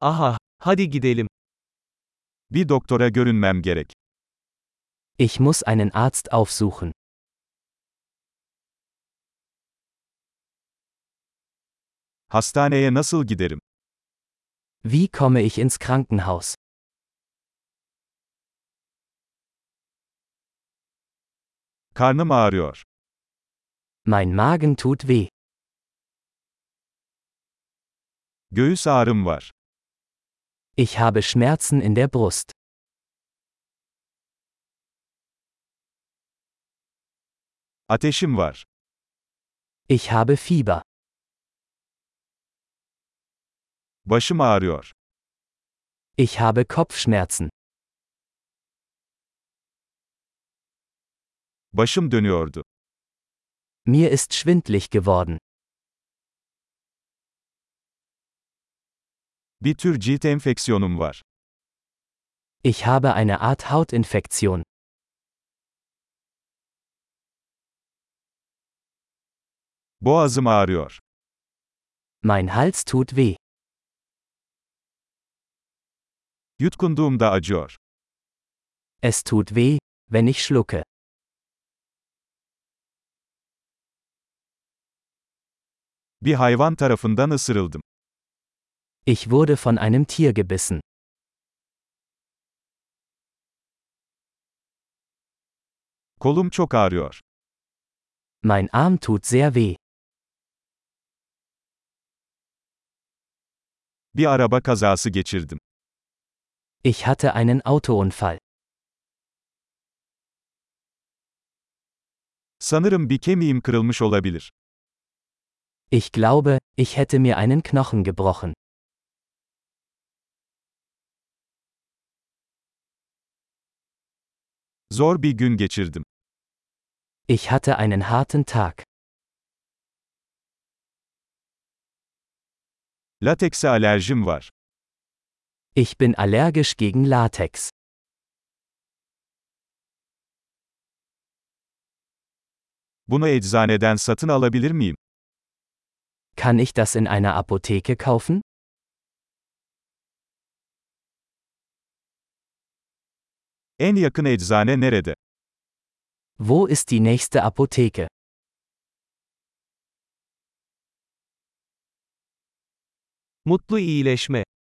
Aha, hadi gidelim. Bir doktora görünmem gerek. Ich muss einen Arzt aufsuchen. Hastaneye nasıl giderim? Wie komme ich ins Krankenhaus? Karnım ağrıyor. Mein Magen tut weh. Göğüs ağrım var. Ich habe Schmerzen in der Brust. Ateşim var. Ich habe Fieber. Başım ağrıyor. Ich habe Kopfschmerzen. Başım dönüyordu. Mir ist schwindlig geworden. Bir tür cilt enfeksiyonum var. Ich habe eine Art Hautinfektion. Boğazım ağrıyor. Mein Hals tut weh. Yutkunduğumda acıyor. Es tut weh, wenn ich schlucke. Bir hayvan tarafından ısırıldım. Ich wurde von einem Tier gebissen. Kolum çok ağrıyor. Mein Arm tut sehr weh. Bir araba kazası geçirdim. Ich hatte einen Autounfall. Sanırım bir kemiğim kırılmış olabilir. Ich glaube, ich hätte mir einen Knochen gebrochen. Zor bir gün geçirdim. Ich hatte einen harten Tag. Latekse alerjim var. Ich bin allergisch gegen Latex. Bunu eczaneden satın alabilir miyim? Kann ich das in einer Apotheke kaufen? En yakın eczane nerede? Wo ist die nächste Apotheke? Mutlu iyileşme.